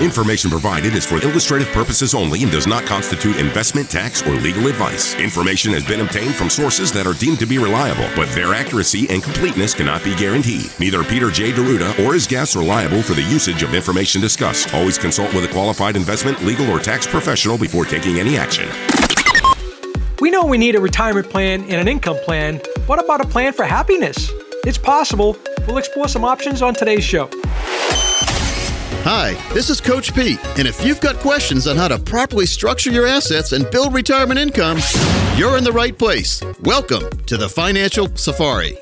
Information provided is for illustrative purposes only and does not constitute investment, tax, or legal advice. Information has been obtained from sources that are deemed to be reliable, but their accuracy and completeness cannot be guaranteed. Neither Peter J. D'Arruda or his guests are liable for the usage of information discussed. Always consult with a qualified investment, legal, or tax professional before taking any action. We know we need a retirement plan and an income plan. What about a plan for happiness? It's possible. We'll explore some options on today's show. Hi, this is Coach Pete, and if you've got questions on how to properly structure your assets and build retirement income, you're in the right place. Welcome to the Financial Safari.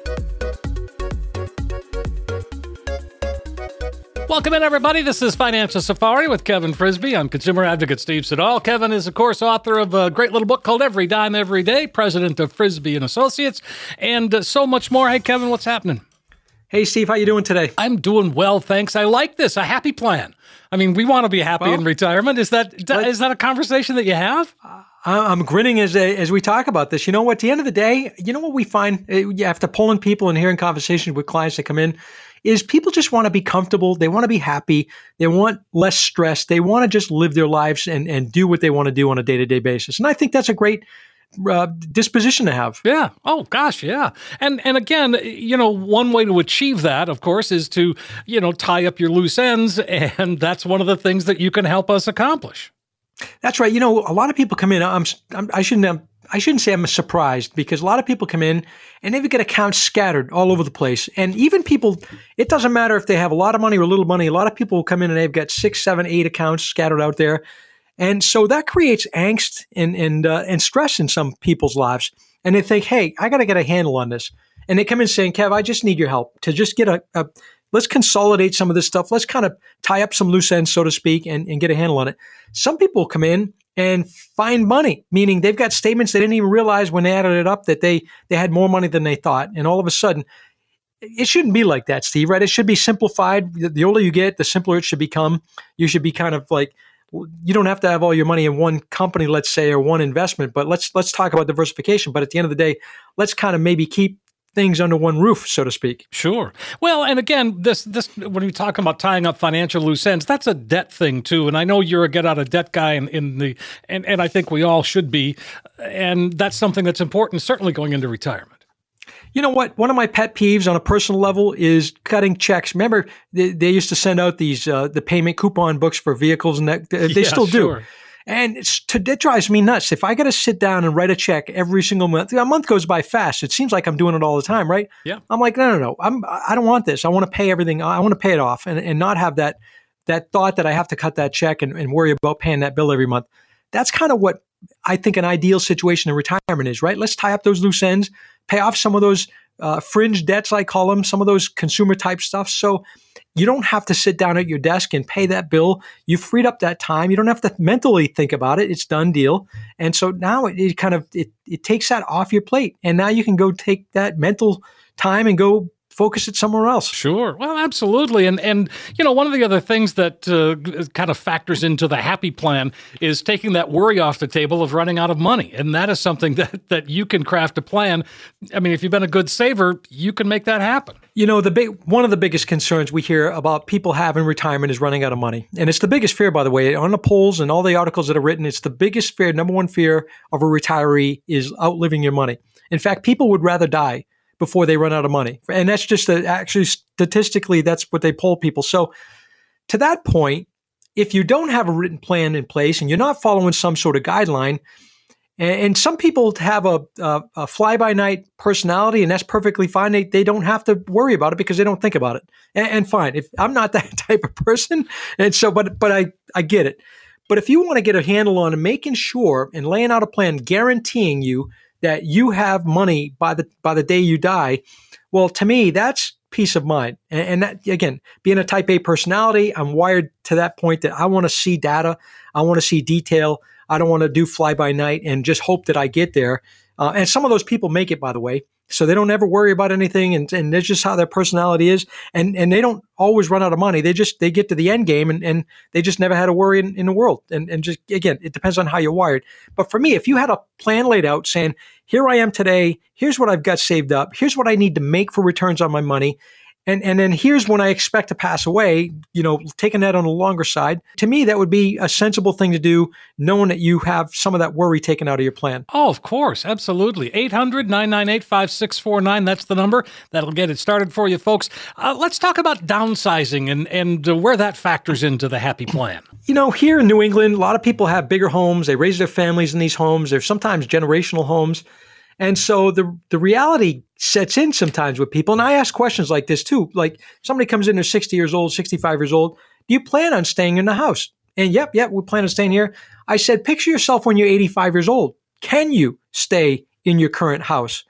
Welcome in, everybody. This is Financial Safari with Kevin Frisby. I'm consumer advocate Steve Siddall. Kevin is, of course, author of a great little book called Every Dime Every Day, president of Frisby and Associates, and uh, so much more. Hey, Kevin, what's happening? Hey, Steve, how you doing today? I'm doing well, thanks. I like this. A happy plan. I mean, we want to be happy well, in retirement. Is that is that a conversation that you have? I'm grinning as as we talk about this. You know what? At the end of the day, you know what we find eh, after pulling people and hearing conversations with clients that come in is people just want to be comfortable. They want to be happy. They want less stress. They want to just live their lives and, and do what they want to do on a day to day basis. And I think that's a great uh, disposition to have. Yeah. Oh gosh, yeah. And and again, you know, one way to achieve that, of course, is to you know tie up your loose ends, and that's one of the things that you can help us accomplish. That's right. You know, a lot of people come in. I'm, I'm I shouldn't have, I shouldn't say I'm surprised because a lot of people come in and they've got accounts scattered all over the place. And even people, it doesn't matter if they have a lot of money or a little money. A lot of people will come in and they've got six, seven, eight accounts scattered out there. And so that creates angst and and uh, and stress in some people's lives. And they think, hey, I got to get a handle on this. And they come in saying, Kev, I just need your help to just get a, a let's consolidate some of this stuff. Let's kind of tie up some loose ends, so to speak, and, and get a handle on it. Some people come in and find money, meaning they've got statements they didn't even realize when they added it up that they they had more money than they thought. And all of a sudden, it shouldn't be like that, Steve, right? It should be simplified. The older you get, the simpler it should become. You should be kind of like you don't have to have all your money in one company, let's say, or one investment. But let's let's talk about diversification. But at the end of the day, let's kind of maybe keep things under one roof, so to speak. Sure. Well, and again, this this when you talk about tying up financial loose ends, that's a debt thing too. And I know you're a get out of debt guy in, in the and, and I think we all should be. And that's something that's important, certainly going into retirement. You know what? One of my pet peeves on a personal level is cutting checks. Remember, they, they used to send out these uh, the payment coupon books for vehicles, and that, they yeah, still sure. do. And to, it drives me nuts. If I got to sit down and write a check every single month, a month goes by fast. It seems like I'm doing it all the time, right? Yeah. I'm like, no, no, no. I'm, I don't want this. I want to pay everything. I want to pay it off and, and not have that that thought that I have to cut that check and, and worry about paying that bill every month. That's kind of what I think an ideal situation in retirement is, right? Let's tie up those loose ends, pay off some of those uh, fringe debts, I call them, some of those consumer type stuff. So you don't have to sit down at your desk and pay that bill. You've freed up that time. You don't have to mentally think about it. It's done deal. And so now it, it kind of it, it takes that off your plate. And now you can go take that mental time and go focus it somewhere else. Sure. Well, absolutely. And and you know, one of the other things that uh, kind of factors into the happy plan is taking that worry off the table of running out of money. And that is something that that you can craft a plan. I mean, if you've been a good saver, you can make that happen. You know, the big one of the biggest concerns we hear about people having retirement is running out of money. And it's the biggest fear by the way, on the polls and all the articles that are written, it's the biggest fear, number one fear of a retiree is outliving your money. In fact, people would rather die before they run out of money. And that's just a, actually statistically, that's what they poll people. So to that point, if you don't have a written plan in place and you're not following some sort of guideline, and, and some people have a, a, a fly by night personality, and that's perfectly fine. They, they don't have to worry about it because they don't think about it. And, and fine, if I'm not that type of person, and so, but but I I get it. But if you want to get a handle on making sure and laying out a plan guaranteeing you that you have money by the by the day you die, well, to me, that's peace of mind. And, and that again, being a type A personality, I'm wired to that point that I want to see data, I want to see detail. I don't want to do fly by night and just hope that I get there. Uh, and some of those people make it, by the way so they don't ever worry about anything and, and that's just how their personality is. And and they don't always run out of money. They just they get to the end game and, and they just never had a worry in, in the world. And, and just again it depends on how you're wired. But for me if you had a plan laid out saying here i am today. Here's what i've got saved up. Here's what i need to make for returns on my money and and then here's when I expect to pass away, you know, taking that on the longer side. To me, that would be a sensible thing to do, knowing that you have some of that worry taken out of your plan. Oh, of course, absolutely. 800 998 5649. That's the number. That'll get it started for you, folks. Uh, let's talk about downsizing and, and uh, where that factors into the happy plan. You know, here in New England, a lot of people have bigger homes. They raise their families in these homes. They're sometimes generational homes. And so the the reality sets in sometimes with people. And I ask questions like this too. Like somebody comes in, they're 60 years old, 65 years old. Do you plan on staying in the house? And yep, yep, we plan on staying here. I said, picture yourself when you're 85 years old. Can you stay in your current house?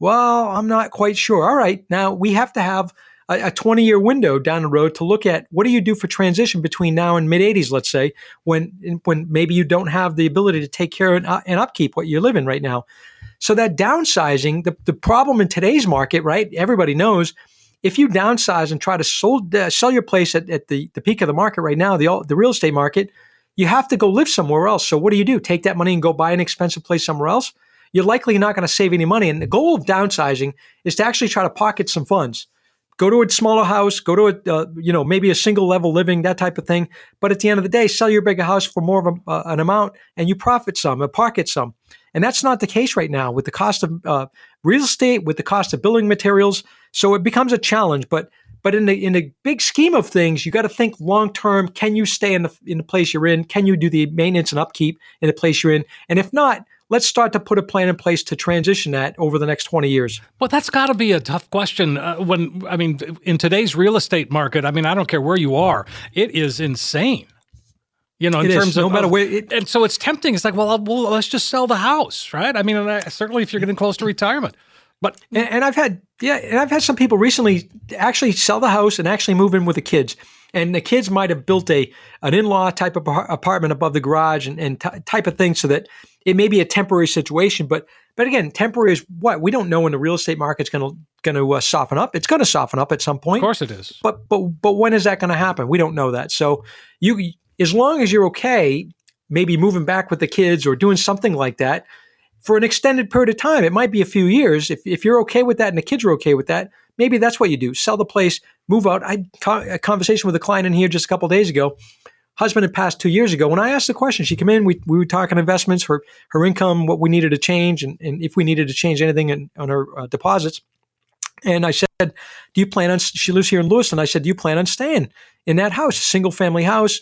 Well, I'm not quite sure. All right. Now we have to have a 20 year window down the road to look at what do you do for transition between now and mid 80s, let's say, when when maybe you don't have the ability to take care and, uh, upkeep what you live in right now. So that downsizing, the, the problem in today's market, right? Everybody knows if you downsize and try to sold, uh, sell your place at, at the, the peak of the market right now, the, the real estate market, you have to go live somewhere else. So what do you do? Take that money and go buy an expensive place somewhere else? You're likely not going to save any money. And the goal of downsizing is to actually try to pocket some funds. Go to a smaller house, go to a, uh, you know, maybe a single level living, that type of thing. But at the end of the day, sell your bigger house for more of a, uh, an amount and you profit some, or pocket some. And that's not the case right now with the cost of uh, real estate, with the cost of building materials. So it becomes a challenge. But but in the in the big scheme of things, you got to think long term. Can you stay in the in the place you're in? Can you do the maintenance and upkeep in the place you're in? And if not, let's start to put a plan in place to transition that over the next 20 years. Well, that's got to be a tough question. Uh, when I mean, in today's real estate market, I mean, I don't care where you are, it is insane. You know, in it terms is, of no matter where, it, and so it's tempting. It's like, well, well, let's just sell the house, right? I mean, certainly if you're getting close to retirement, but and, and I've had yeah, and I've had some people recently actually sell the house and actually move in with the kids. And the kids might have built a an in law type of apartment above the garage and, and t- type of thing, so that it may be a temporary situation. But but again, temporary is what we don't know when the real estate market's going to going to uh, soften up. It's going to soften up at some point. Of course, it is. But but but when is that going to happen? We don't know that. So you as long as you're okay, maybe moving back with the kids or doing something like that for an extended period of time. It might be a few years. If, if you're okay with that and the kids are okay with that, maybe that's what you do. Sell the place, move out. I had a conversation with a client in here just a couple days ago. Husband had passed two years ago. When I asked the question, she came in, we, we were talking investments, her, her income, what we needed to change, and, and if we needed to change anything in, on her uh, deposits. And I said, Do you plan on, she lives here in Lewiston. I said, Do you plan on staying in that house, single family house?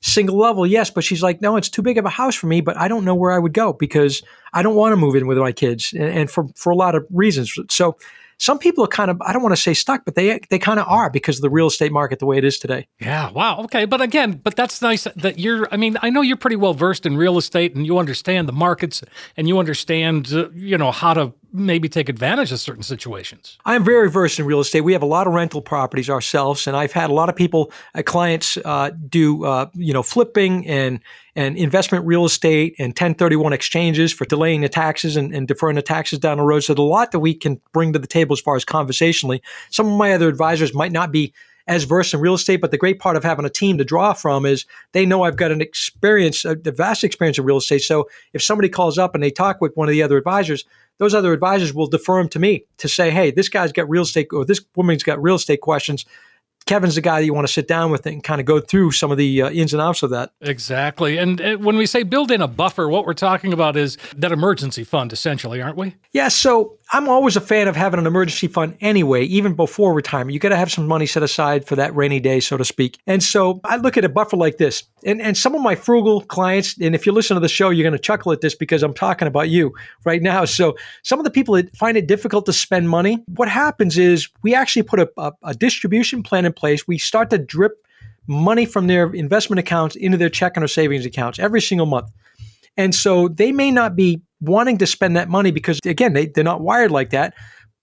Single level, yes, but she's like, no, it's too big of a house for me, but I don't know where I would go because I don't want to move in with my kids and, and for, for a lot of reasons. So some people are kind of I don't want to say stuck, but they they kind of are because of the real estate market the way it is today. Yeah, wow. Okay, but again, but that's nice that you're I mean, I know you're pretty well versed in real estate and you understand the markets and you understand uh, you know how to maybe take advantage of certain situations. I'm very versed in real estate. We have a lot of rental properties ourselves, and I've had a lot of people, uh, clients, uh, do uh, you know flipping and and investment real estate and 1031 exchanges for delaying the taxes and, and deferring the taxes down the road. So there's a lot that we can bring to the table as far as conversationally. Some of my other advisors might not be as versed in real estate, but the great part of having a team to draw from is they know I've got an experience, a, vast experience in real estate. So if somebody calls up and they talk with one of the other advisors, those other advisors will defer them to me to say, hey, this guy's got real estate or this woman's got real estate questions. Kevin's the guy that you want to sit down with and kind of go through some of the uh, ins and outs of that. Exactly. And uh, when we say build in a buffer, what we're talking about is that emergency fund, essentially, aren't we? Yeah. So I'm always a fan of having an emergency fund anyway, even before retirement. You got to have some money set aside for that rainy day, so to speak. And so I look at a buffer like this. And, and some of my frugal clients, and if you listen to the show, you're going to chuckle at this because I'm talking about you right now. So some of the people that find it difficult to spend money, what happens is we actually put a, a, a distribution plan in place. We start to drip money from their investment accounts into their checking or savings accounts every single month. And so they may not be wanting to spend that money because, again, they, they're not wired like that.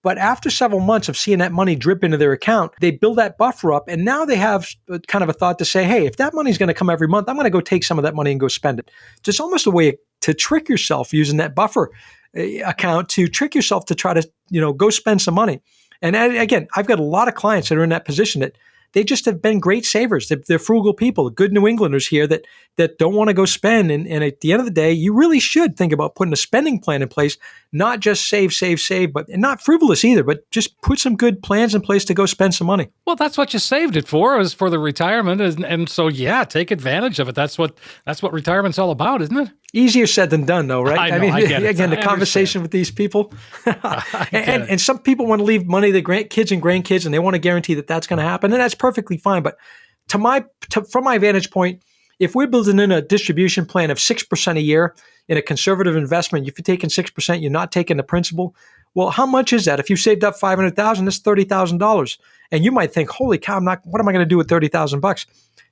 But after several months of seeing that money drip into their account, they build that buffer up. And now they have kind of a thought to say, hey, if that money's going to come every month, I'm going to go take some of that money and go spend it. Just almost a way to trick yourself using that buffer eh, account to trick yourself to try to, you know, go spend some money. And again, I've got a lot of clients that are in that position that they just have been great savers. They're, they're frugal people, good New Englanders here that that don't want to go spend. And, and at the end of the day, you really should think about putting a spending plan in place, not just save, save, save, but and not frivolous either, but just put some good plans in place to go spend some money. Well, that's what you saved it for, is for the retirement, and, and so yeah, take advantage of it. That's what that's what retirement's all about, isn't it? Easier said than done, though, right? I, know, I mean, I again, the conversation with these people, and, and, some people want to leave money to grand kids and grandkids, and they want to guarantee that that's going to happen, and that's perfectly fine. But to my, to, from my vantage point, if we're building in a distribution plan of six percent a year in a conservative investment, if you're taking six percent, you're not taking the principal. Well, how much is that? If you saved up five hundred thousand, that's thirty thousand dollars. And you might think, "Holy cow! I'm not. What am I going to do with thirty thousand bucks?"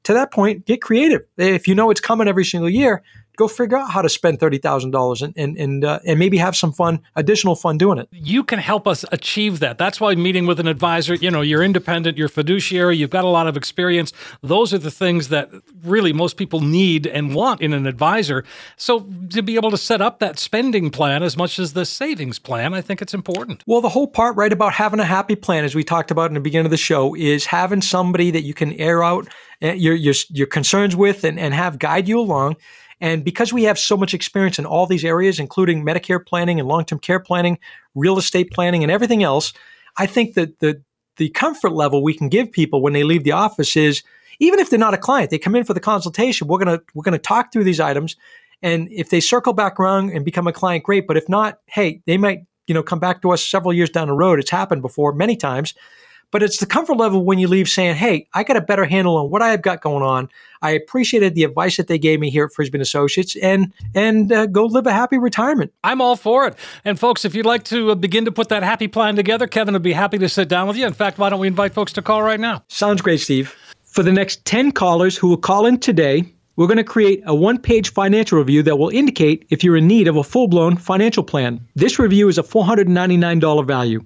To that point, get creative. If you know it's coming every single year, go figure out how to spend thirty thousand dollars and and and, uh, and maybe have some fun, additional fun doing it. You can help us achieve that. That's why meeting with an advisor. You know, you're independent, you're fiduciary, you've got a lot of experience. Those are the things that really most people need and want in an advisor. So to be able to set up that spending plan as much as the savings plan, I think it's important. Well, the whole part right about having a happy plan, as we talked about in the beginning of the show, is having somebody that you can air out uh, your your, your concerns with and, and have guide you along and because we have so much experience in all these areas, including Medicare planning and long term care planning, real estate planning, and everything else, I think that the, the comfort level we can give people when they leave the office is even if they're not a client, they come in for the consultation, we're going to we're going to talk through these items. And if they circle back around and become a client, great. But if not, hey, they might you know come back to us several years down the road. It's happened before many times. But it's the comfort level when you leave saying, hey, I got a better handle on what I've got going on. I appreciated the advice that they gave me here at Frisbie Associates and and uh, go live a happy retirement. I'm all for it. And folks, if you'd like to uh, begin to put that happy plan together, Kevin would be happy to sit down with you. In fact, why don't we invite folks to call right now? Sounds great, Steve. For the next 10 callers who will call in today, we're going to create a one page financial review that will indicate if you're in need of a full blown financial plan. This review is a $499 value.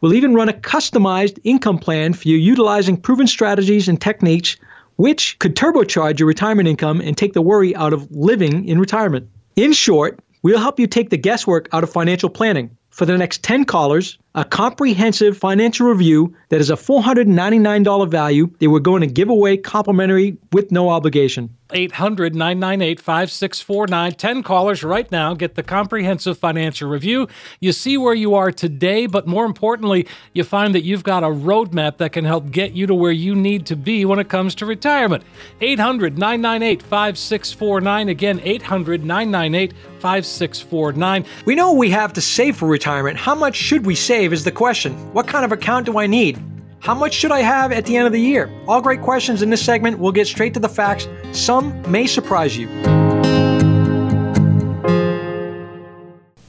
We'll even run a customized income plan for you utilizing proven strategies and techniques which could turbocharge your retirement income and take the worry out of living in retirement. In short, we'll help you take the guesswork out of financial planning. For the next 10 callers, a comprehensive financial review that is a $499 value that we're going to give away complimentary with no obligation. 800 998 5649. 10 callers right now get the comprehensive financial review. You see where you are today, but more importantly, you find that you've got a roadmap that can help get you to where you need to be when it comes to retirement. 800 998 5649. Again, 800 998 5649. We know we have to save for retirement. How much should we save is the question. What kind of account do I need? How much should I have at the end of the year? All great questions in this segment. We'll get straight to the facts. Some may surprise you.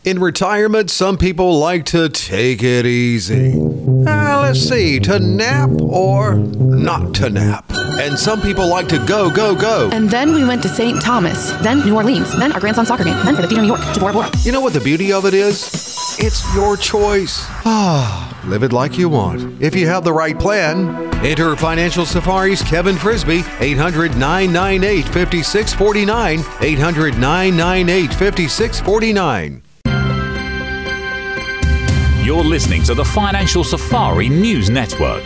In retirement, some people like to take it easy. Uh, let's see, to nap or not to nap. And some people like to go, go, go. And then we went to St. Thomas, then New Orleans, then our grandson's soccer game, then for the Theater New York to Bora Bora. You know what the beauty of it is? It's your choice. Ah, live it like you want. If you have the right plan, enter Financial Safari's Kevin Frisbie, 800 998 5649. 800 998 5649. You're listening to the Financial Safari News Network.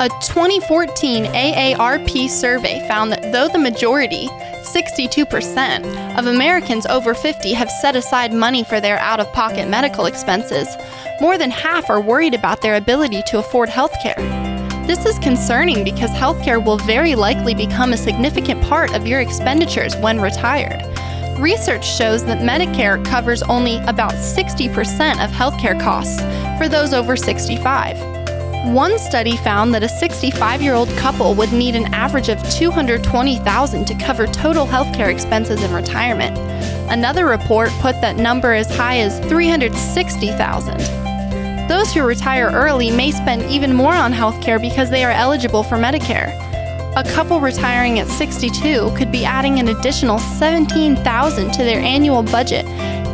A 2014 AARP survey found that though the majority, 62% of Americans over 50 have set aside money for their out of pocket medical expenses. More than half are worried about their ability to afford health care. This is concerning because healthcare will very likely become a significant part of your expenditures when retired. Research shows that Medicare covers only about 60% of healthcare costs for those over 65. One study found that a 65 year old couple would need an average of 220,000 to cover total healthcare expenses in retirement. Another report put that number as high as 360,000. Those who retire early may spend even more on healthcare because they are eligible for Medicare. A couple retiring at 62 could be adding an additional 17,000 to their annual budget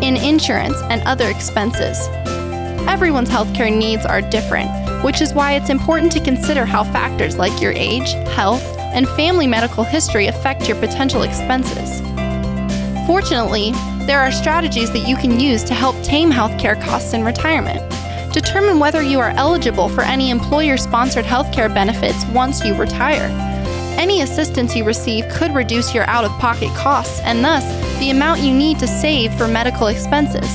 in insurance and other expenses. Everyone's healthcare needs are different, which is why it's important to consider how factors like your age, health, and family medical history affect your potential expenses. Fortunately, there are strategies that you can use to help tame healthcare costs in retirement. Determine whether you are eligible for any employer sponsored healthcare benefits once you retire. Any assistance you receive could reduce your out of pocket costs and thus the amount you need to save for medical expenses.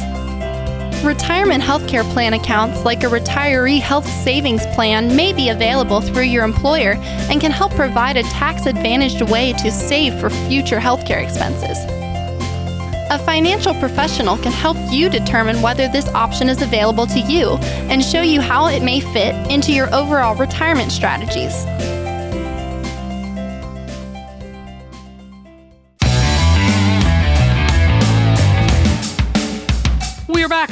Retirement healthcare plan accounts like a retiree health savings plan may be available through your employer and can help provide a tax advantaged way to save for future healthcare expenses. A financial professional can help you determine whether this option is available to you and show you how it may fit into your overall retirement strategies.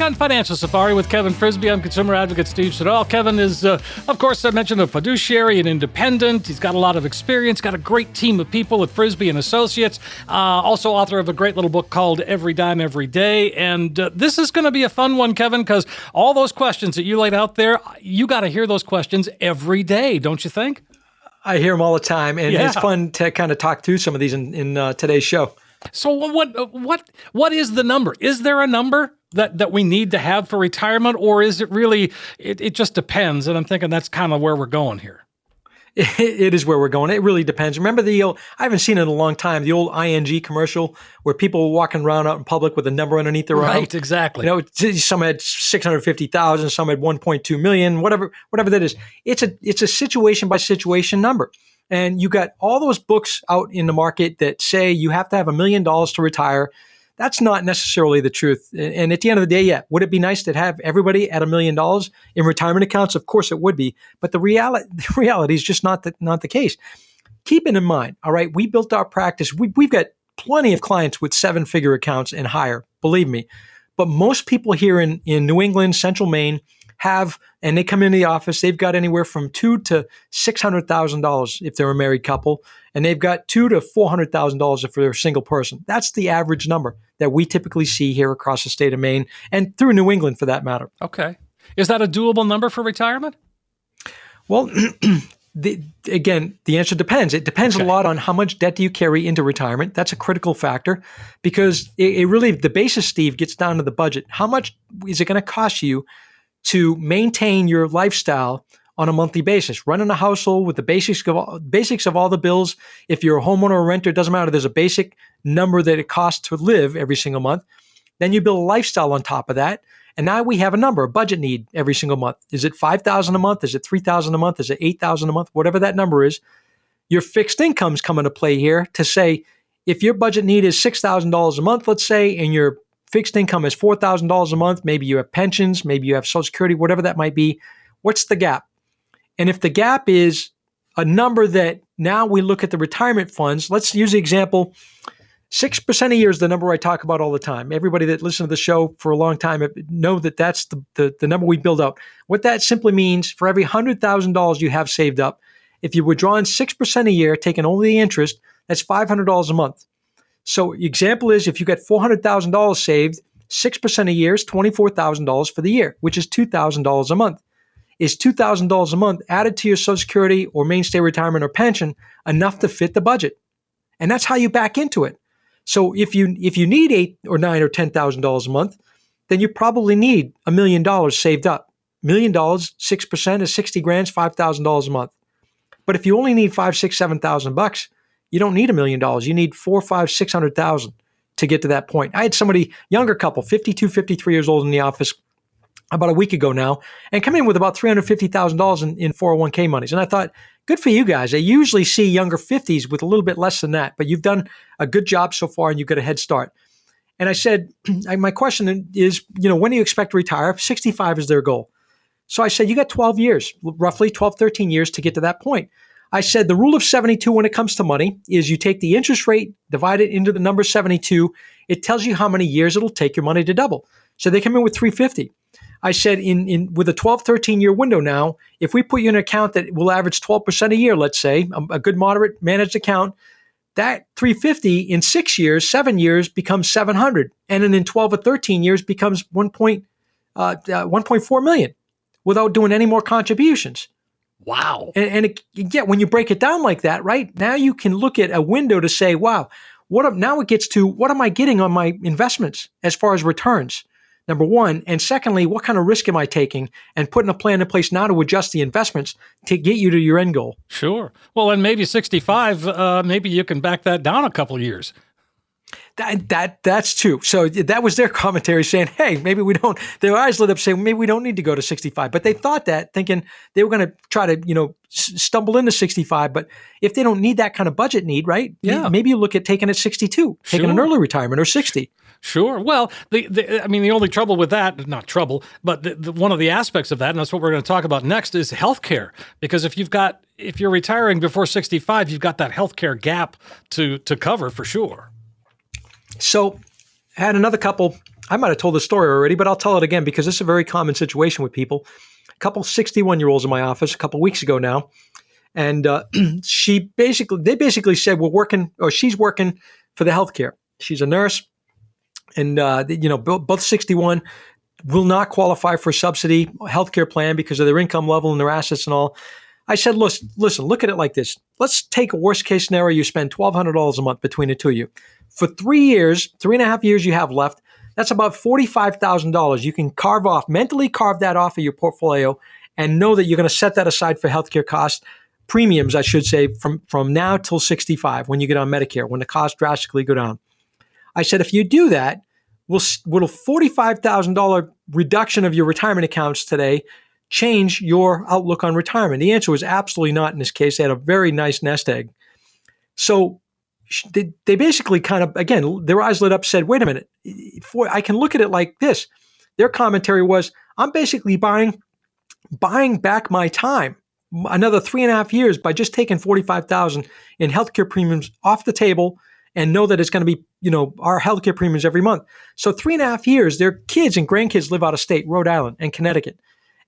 Back on Financial Safari with Kevin Frisby. I'm consumer advocate Steve Siddall. Kevin is, uh, of course, I mentioned a fiduciary and independent. He's got a lot of experience, got a great team of people at Frisby and Associates. Uh, also, author of a great little book called Every Dime Every Day. And uh, this is going to be a fun one, Kevin, because all those questions that you laid out there, you got to hear those questions every day, don't you think? I hear them all the time, and Yeah. it's fun to kind of talk through some of these in, in uh, today's show. So what what what is the number? Is there a number that that we need to have for retirement, or is it really it, it just depends? And I'm thinking that's kind of where we're going here. it is where we're going. It really depends. Remember the old, I haven't seen it in a long time, the old ING commercial where people were walking around out in public with a number underneath their arm. Right, exactly. You know, some had 650,000, some had 1.2 million, whatever whatever that is. It's a it's a situation by situation number. And you got all those books out in the market that say you have to have a million dollars to retire. That's not necessarily the truth. And at the end of the day, yeah, would it be nice to have everybody at a million dollars in retirement accounts? Of course it would be. But the reality the reality is just not the, not the case. Keep it in mind, all right? We built our practice. We, we've got plenty of clients with seven figure accounts and higher, believe me. But most people here in, in New England, central Maine, have, and they come into the office, they've got anywhere from two to six hundred thousand dollars if they're a married couple, and they've got two to four hundred thousand dollars if they're a single person. That's the average number that we typically see here across the state of Maine and through New England for that matter. Okay, is that a doable number for retirement? Well, the, again, the answer depends. It depends Okay. a lot on how much debt do you carry into retirement. That's a critical factor because it, it really, the basis, Steve, gets down to the budget. How much is it going to cost you to maintain your lifestyle on a monthly basis? Running a household with the basics of basics of all the bills. If you're a homeowner or renter, it doesn't matter. There's a basic number that it costs to live every single month. Then you build a lifestyle on top of that. And now we have a number, a budget need every single month. Is it 5000 a month? Is it 3000 a month? Is it 8000 a month? Whatever that number is. Your fixed income's come into play here to say if your budget need is $6,000 a month, let's say, and your fixed income is $4,000 a month, maybe you have pensions, maybe you have Social Security, whatever that might be, what's the gap? And if the gap is a number that now we look at the retirement funds, let's use the example 6% a year is the number I talk about all the time. Everybody that listened to the show for a long time know that that's the, the, the number we build up. What that simply means for every $100,000 you have saved up, if you're withdrawing 6% a year, taking only the interest, that's $500 a month. So example is if you got $400,000 saved, 6% a year is $24,000 for the year, which is $2,000 a month. Is $2,000 a month added to your Social Security or Maine State retirement or pension enough to fit the budget? And that's how you back into it. So if you if you need eight or nine or ten thousand dollars a month, then you probably need a million dollars saved up. Million dollars, six percent is sixty grand, five thousand dollars a month. But if you only need five, six, seven thousand bucks, you don't need a million dollars. You need four, five, six hundred thousand to get to that point. I had somebody, younger couple, 52, 53 years old in the office about a week ago now, and come in with about $350,000 in, in 401k monies. And I thought, good for you guys. I usually see younger 50s with a little bit less than that, but you've done a good job so far and you've got a head start. And I said, my question is, you know, when do you expect to retire? 65 is their goal. So I said, you got 12 years, roughly 12, 13 years to get to that point. I said, the rule of 72 when it comes to money is you take the interest rate, divide it into the number 72. It tells you how many years it'll take your money to double. So they come in with 350. I said in, in with a 12, 13 year window now, if we put you in an account that will average 12% a year, let's say, a, a good moderate managed account, that 350 in six years, seven years becomes 700. And then in 12 or 13 years becomes 1. Uh, uh, 1.4 million without doing any more contributions. Wow. And, and it, yeah, when you break it down like that, right now you can look at a window to say, wow, what now it gets to what am I getting on my investments as far as returns? Number one. And secondly, what kind of risk am I taking and putting a plan in place now to adjust the investments to get you to your end goal? Sure. Well, and maybe 65, uh, maybe you can back that down a couple years. That, that that's true. So that was their commentary saying, "Hey, maybe we don't." Their eyes lit up, saying, "Maybe we don't need to go to 65." But they thought that, thinking they were going to try to, you know, stumble into 65. But if they don't need that kind of budget need, right? Yeah. Maybe you look at taking it 62, taking Sure. an early retirement or 60. Sure. Well, the, the I mean, the only trouble with that, not trouble, but the, the, one of the aspects of that, and that's what we're going to talk about next, is healthcare. Because if you've got, if you're retiring before 65, you've got that healthcare gap to to cover for sure. So, I had another couple. I might have told the story already, but I'll tell it again because this is a very common situation with people. A couple 61 year olds in my office a couple weeks ago now. And uh, she basically, they basically said, we're working, or she's working for the healthcare. She's a nurse. And, uh, you know, both 61 will not qualify for subsidy healthcare plan because of their income level and their assets and all. I said, listen, listen, look at it like this. Let's take a worst case scenario. You spend $1,200 a month between the two of you. For three years, three and a half years you have left, that's about $45,000. You can carve off, mentally carve that off of your portfolio and know that you're going to set that aside for healthcare costs, premiums, I should say, from, from now till 65 when you get on Medicare, when the costs drastically go down. I said, if you do that, will, will a $45,000 reduction of your retirement accounts today change your outlook on retirement? The answer was absolutely not in this case. They had a very nice nest egg. So they, they basically kind of, again, their eyes lit up, said, wait a minute, for, I can look at it like this. Their commentary was, I'm basically buying buying back my time another three and a half years by just taking 45000 in healthcare premiums off the table and know that it's going to be, you know, our healthcare premiums every month. So three and a half years, their kids and grandkids live out of state, Rhode Island and Connecticut.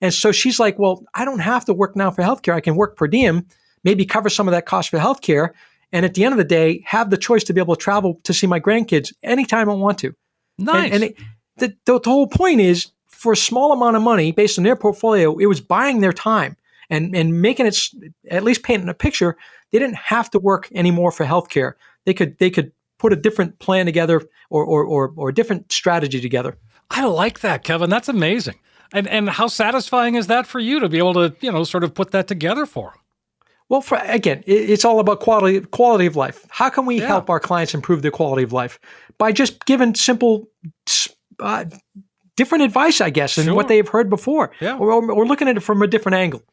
And so she's like, well, I don't have to work now for healthcare. I can work per diem, maybe cover some of that cost for healthcare. And at the end of the day, have the choice to be able to travel to see my grandkids anytime I want to. Nice. And, and it, the, the, the whole point is for a small amount of money based on their portfolio, it was buying their time and, and making it at least painting a picture. They didn't have to work anymore for healthcare. They could they could put a different plan together or or, or, or a different strategy together. I like that, Kevin. That's amazing. And and how satisfying is that for you to be able to, you know, sort of put that together for them? Well, for, again, it's all about quality quality of life. How can we Yeah. help our clients improve their quality of life by just giving simple, uh, different advice, I guess, than Sure. what they've heard before, Yeah. or, or, or looking at it from a different angle.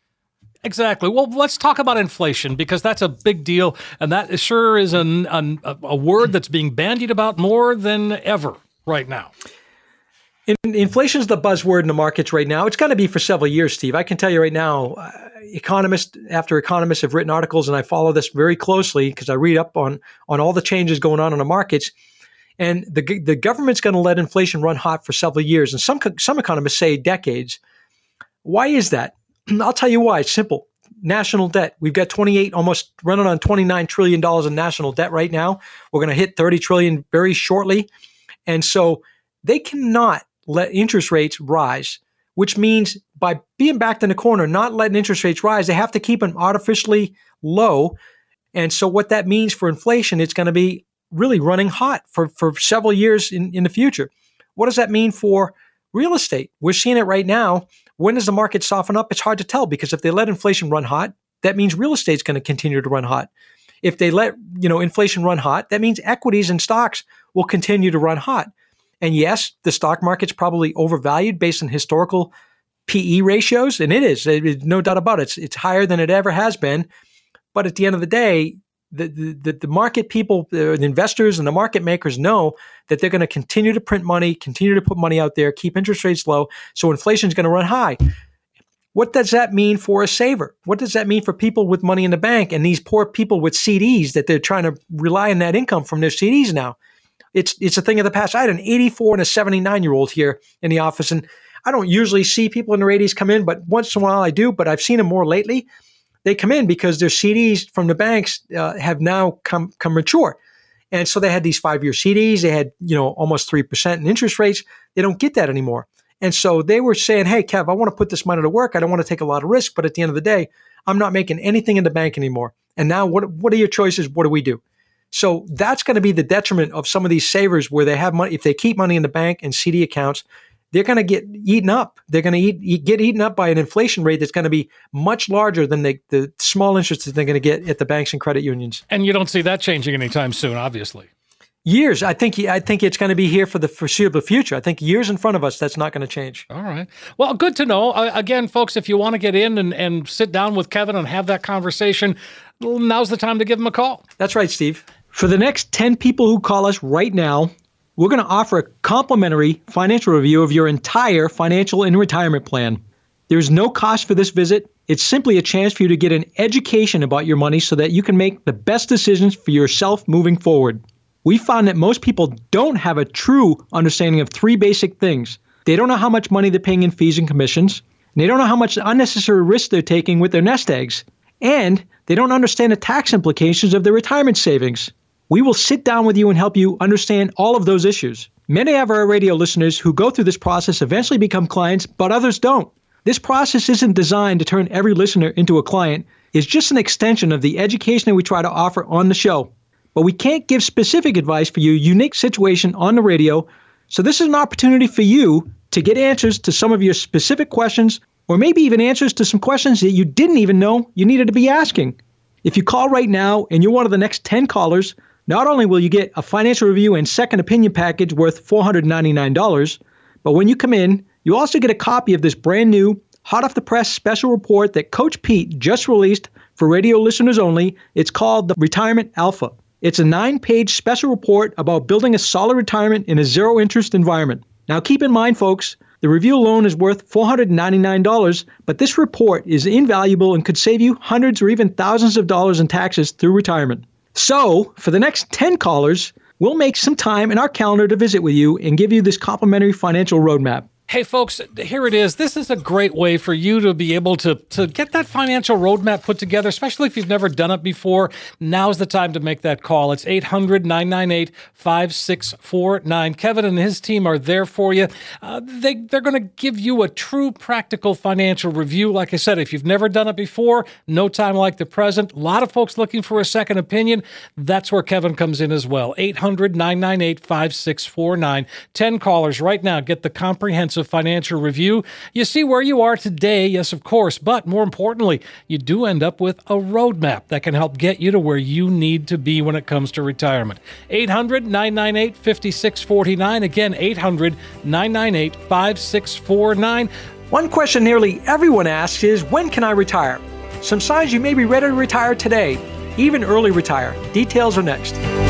Exactly. Well, let's talk about inflation because that's a big deal, and that sure is an, an, a, word that's being bandied about more than ever right now. In, inflation is the buzzword in the markets right now. It's going to be for several years, Steve. I can tell you right now, uh, economists after economists have written articles, and I follow this very closely because I read up on on all the changes going on in the markets. And the the government's going to let inflation run hot for several years, and some some economists say decades. Why is that? I'll tell you why. It's simple. National debt. We've got 28, almost running on 29 trillion dollars in national debt right now. We're going to hit 30 trillion very shortly, and so they cannot let interest rates rise, which means by being backed in the corner, not letting interest rates rise, they have to keep them artificially low. And so, what that means for inflation, it's going to be really running hot for, for several years in, in the future. What does that mean for real estate? We're seeing it right now. When does the market soften up? It's hard to tell because if they let inflation run hot, that means real estate's going to continue to run hot. If they let you know inflation run hot, that means equities and stocks will continue to run hot. And yes, the stock market's probably overvalued based on historical PE ratios, and it is. No doubt about it. It's, it's higher than it ever has been. But at the end of the day, the, the, the market people, the investors and the market makers know that they're going to continue to print money, continue to put money out there, keep interest rates low. So inflation is going to run high. What does that mean for a saver? What does that mean for people with money in the bank and these poor people with CDs that they're trying to rely on that income from their CDs now? It's it's a thing of the past. I had an 84 and a 79 year old here in the office, and I don't usually see people in their 80s come in, but once in a while I do. But I've seen them more lately. They come in because their CDs from the banks uh, have now come come mature, and so they had these five year CDs. They had you know almost three percent in interest rates. They don't get that anymore. And so they were saying, "Hey, Kev, I want to put this money to work. I don't want to take a lot of risk, but at the end of the day, I'm not making anything in the bank anymore. And now, what what are your choices? What do we do?" So that's going to be the detriment of some of these savers where they have money. If they keep money in the bank and CD accounts, they're going to get eaten up. They're going to eat, eat, get eaten up by an inflation rate that's going to be much larger than the, the small interest that they're going to get at the banks and credit unions. And you don't see that changing anytime soon, obviously. Years. I think I think it's going to be here for the foreseeable future. I think years in front of us, that's not going to change. All right. Well, good to know. Uh, again, folks, if you want to get in and, and sit down with Kevin and have that conversation, now's the time to give him a call. That's right, Steve. For the next 10 people who call us right now, we're going to offer a complimentary financial review of your entire financial and retirement plan. There's no cost for this visit. It's simply a chance for you to get an education about your money so that you can make the best decisions for yourself moving forward. We found that most people don't have a true understanding of three basic things. They don't know how much money they're paying in fees and commissions, and they don't know how much unnecessary risk they're taking with their nest eggs, and they don't understand the tax implications of their retirement savings. We will sit down with you and help you understand all of those issues. Many of our radio listeners who go through this process eventually become clients, but others don't. This process isn't designed to turn every listener into a client. It's just an extension of the education that we try to offer on the show. But we can't give specific advice for your unique situation on the radio. So this is an opportunity for you to get answers to some of your specific questions or maybe even answers to some questions that you didn't even know you needed to be asking. If you call right now and you're one of the next 10 callers, not only will you get a financial review and second opinion package worth $499, but when you come in, you also get a copy of this brand new, hot off the press special report that Coach Pete just released for radio listeners only. It's called the Retirement Alpha. It's a nine page special report about building a solid retirement in a zero interest environment. Now, keep in mind, folks, the review alone is worth $499, but this report is invaluable and could save you hundreds or even thousands of dollars in taxes through retirement. So, for the next 10 callers, we'll make some time in our calendar to visit with you and give you this complimentary financial roadmap. Hey, folks, here it is. This is a great way for you to be able to, to get that financial roadmap put together, especially if you've never done it before. Now's the time to make that call. It's 800 998 5649. Kevin and his team are there for you. Uh, they, they're going to give you a true practical financial review. Like I said, if you've never done it before, no time like the present. A lot of folks looking for a second opinion. That's where Kevin comes in as well. 800 998 5649. 10 callers right now. Get the comprehensive financial review. You see where you are today, yes, of course, but more importantly, you do end up with a roadmap that can help get you to where you need to be when it comes to retirement. 800 998 5649. Again, 800 998 5649. One question nearly everyone asks is when can I retire? Some signs you may be ready to retire today, even early retire. Details are next.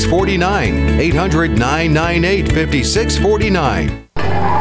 5649. 800 998 5649.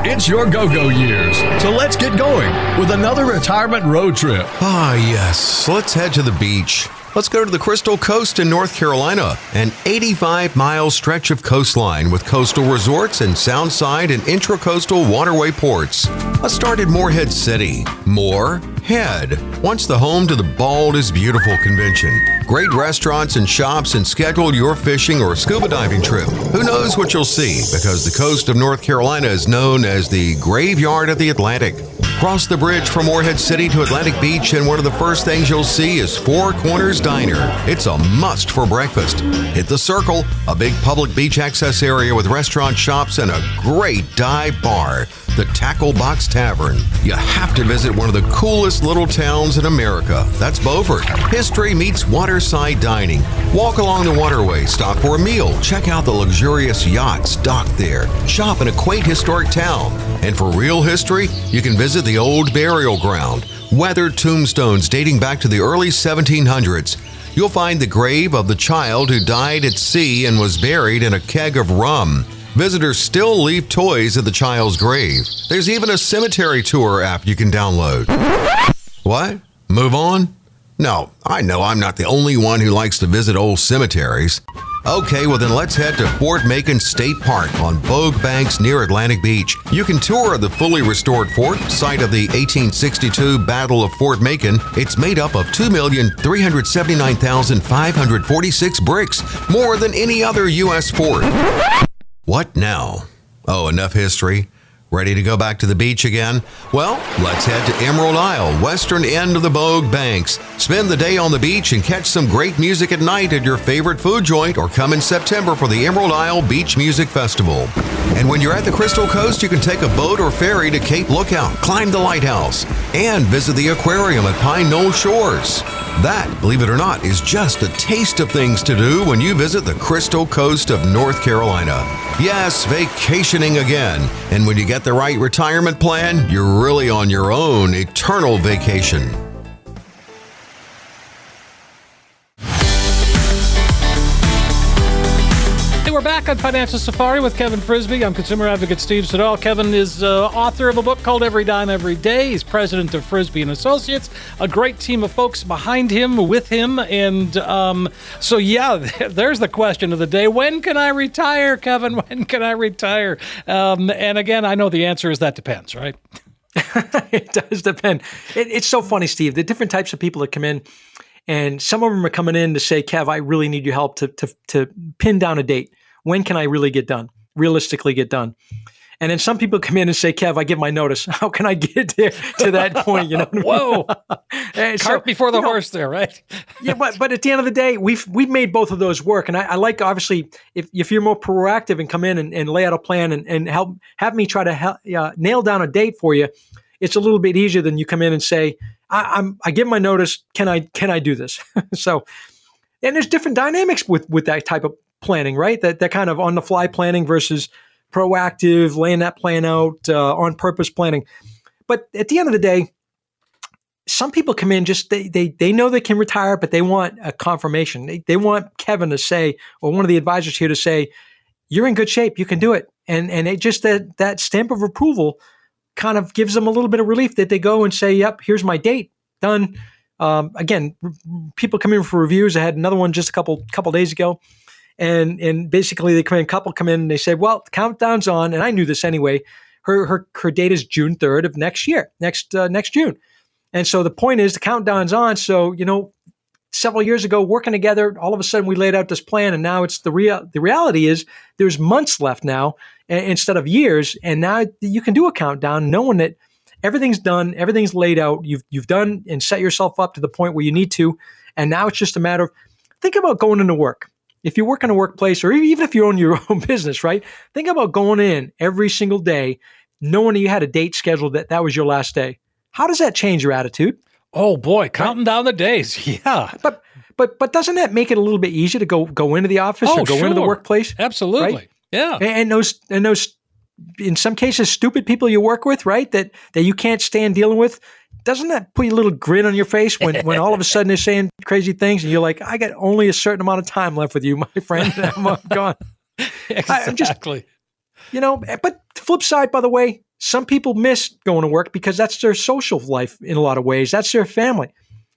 It's your go go years, so let's get going with another retirement road trip. Ah, yes. Let's head to the beach. Let's go to the Crystal Coast in North Carolina, an 85 mile stretch of coastline with coastal resorts and soundside and intracoastal waterway ports. Let's start at Morehead City. More Head. Once the home to the Bald is Beautiful convention. Great restaurants and shops, and schedule your fishing or scuba diving trip. Who knows what you'll see because the coast of North Carolina is known as the graveyard of the Atlantic. Cross the bridge from Morehead City to Atlantic Beach, and one of the first things you'll see is Four Corners Diner. It's a must for breakfast. Hit the Circle, a big public beach access area with restaurant shops and a great dive bar. The Tackle Box Tavern. You have to visit one of the coolest little towns in America. That's Beaufort. History meets waterside dining. Walk along the waterway, stop for a meal, check out the luxurious yachts docked there, shop in a quaint historic town. And for real history, you can visit the old burial ground, weathered tombstones dating back to the early 1700s. You'll find the grave of the child who died at sea and was buried in a keg of rum. Visitors still leave toys at the child's grave. There's even a cemetery tour app you can download. What? Move on? No, I know I'm not the only one who likes to visit old cemeteries. Okay, well then let's head to Fort Macon State Park on Bogue Banks near Atlantic Beach. You can tour the fully restored fort, site of the 1862 Battle of Fort Macon. It's made up of 2,379,546 bricks, more than any other U.S. fort. What now? Oh, enough history. Ready to go back to the beach again? Well, let's head to Emerald Isle, western end of the Bogue Banks. Spend the day on the beach and catch some great music at night at your favorite food joint or come in September for the Emerald Isle Beach Music Festival. And when you're at the Crystal Coast, you can take a boat or ferry to Cape Lookout, climb the lighthouse, and visit the aquarium at Pine Knoll Shores. That, believe it or not, is just a taste of things to do when you visit the Crystal Coast of North Carolina. Yes, vacationing again. And when you get the right retirement plan, you're really on your own eternal vacation. Hey, we're back on Financial Safari with Kevin Frisby. I'm consumer advocate Steve Siddall. Kevin is uh, author of a book called Every Dime Every Day. He's president of Frisby and Associates. A great team of folks behind him, with him, and um, so yeah, there's the question of the day: When can I retire, Kevin? When can I retire? Um, and again, I know the answer is that depends, right? it does depend. It, it's so funny, Steve. The different types of people that come in, and some of them are coming in to say, "Kev, I really need your help to to to pin down a date. When can I really get done? Realistically, get done." And then some people come in and say, "Kev, I give my notice. How can I get there to that point?" You know, Whoa, And cart before the you know, horse, there, right? yeah, but but at the end of the day, we've we've made both of those work, and I, I like obviously if, if you're more proactive and come in and, and lay out a plan and, and help have me try to help, uh, nail down a date for you, it's a little bit easier than you come in and say I, I'm I give my notice. Can I can I do this? so, and there's different dynamics with with that type of planning, right? That that kind of on the fly planning versus proactive, laying that plan out, uh, on purpose planning. But at the end of the day, some people come in just they they they know they can retire, but they want a confirmation. They they want Kevin to say, or one of the advisors here to say, "You're in good shape. You can do it." And and it just that that stamp of approval kind of gives them a little bit of relief that they go and say, "Yep, here's my date. Done." Um, again, r- people come in for reviews. I had another one just a couple couple days ago, and and basically come in, couple come in and they say, "Well, the countdown's on," and I knew this anyway. Her her her date is June third of next year, next uh, next June. And so the point is the countdown's on. So, you know, several years ago, working together, all of a sudden we laid out this plan and now it's the real the reality is there's months left now a- instead of years. And now you can do a countdown knowing that everything's done, everything's laid out. You've you've done and set yourself up to the point where you need to. And now it's just a matter of think about going into work. If you work in a workplace or even if you own your own business, right? Think about going in every single day knowing you had a date scheduled that that was your last day. How does that change your attitude? Oh boy, counting down the days. Yeah. But but but doesn't that make it a little bit easier to go go into the office Oh, or go into the workplace? Absolutely. Right? Yeah. And, and those and those in some cases stupid people you work with, right? That that you can't stand dealing with. Doesn't that put a little grin on your face when, when all of a sudden they're saying crazy things and you're like, I got only a certain amount of time left with you, my friend. I'm gone. I'm just- Exactly. You know, but flip side, by the way, some people miss going to work because that's their social life in a lot of ways. That's their family.